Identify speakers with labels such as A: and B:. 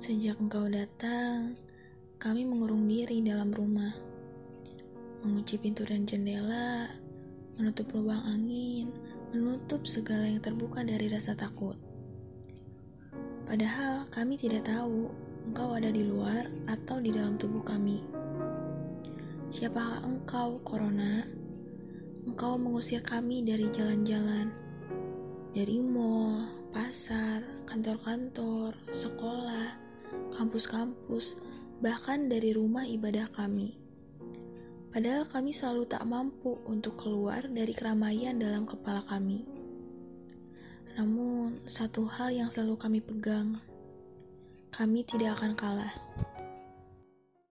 A: Sejak engkau datang, kami mengurung diri dalam rumah. Mengunci pintu dan jendela, menutup lubang angin, menutup segala yang terbuka dari rasa takut. Padahal kami tidak tahu engkau ada di luar atau di dalam tubuh kami. Siapakah engkau, Corona? Engkau mengusir kami dari jalan-jalan, dari mall, pasar, kantor-kantor, sekolah, kampus-kampus, bahkan dari rumah ibadah kami. Padahal kami selalu tak mampu untuk keluar dari keramaian dalam kepala kami. Namun, satu hal yang selalu kami pegang, kami tidak akan kalah.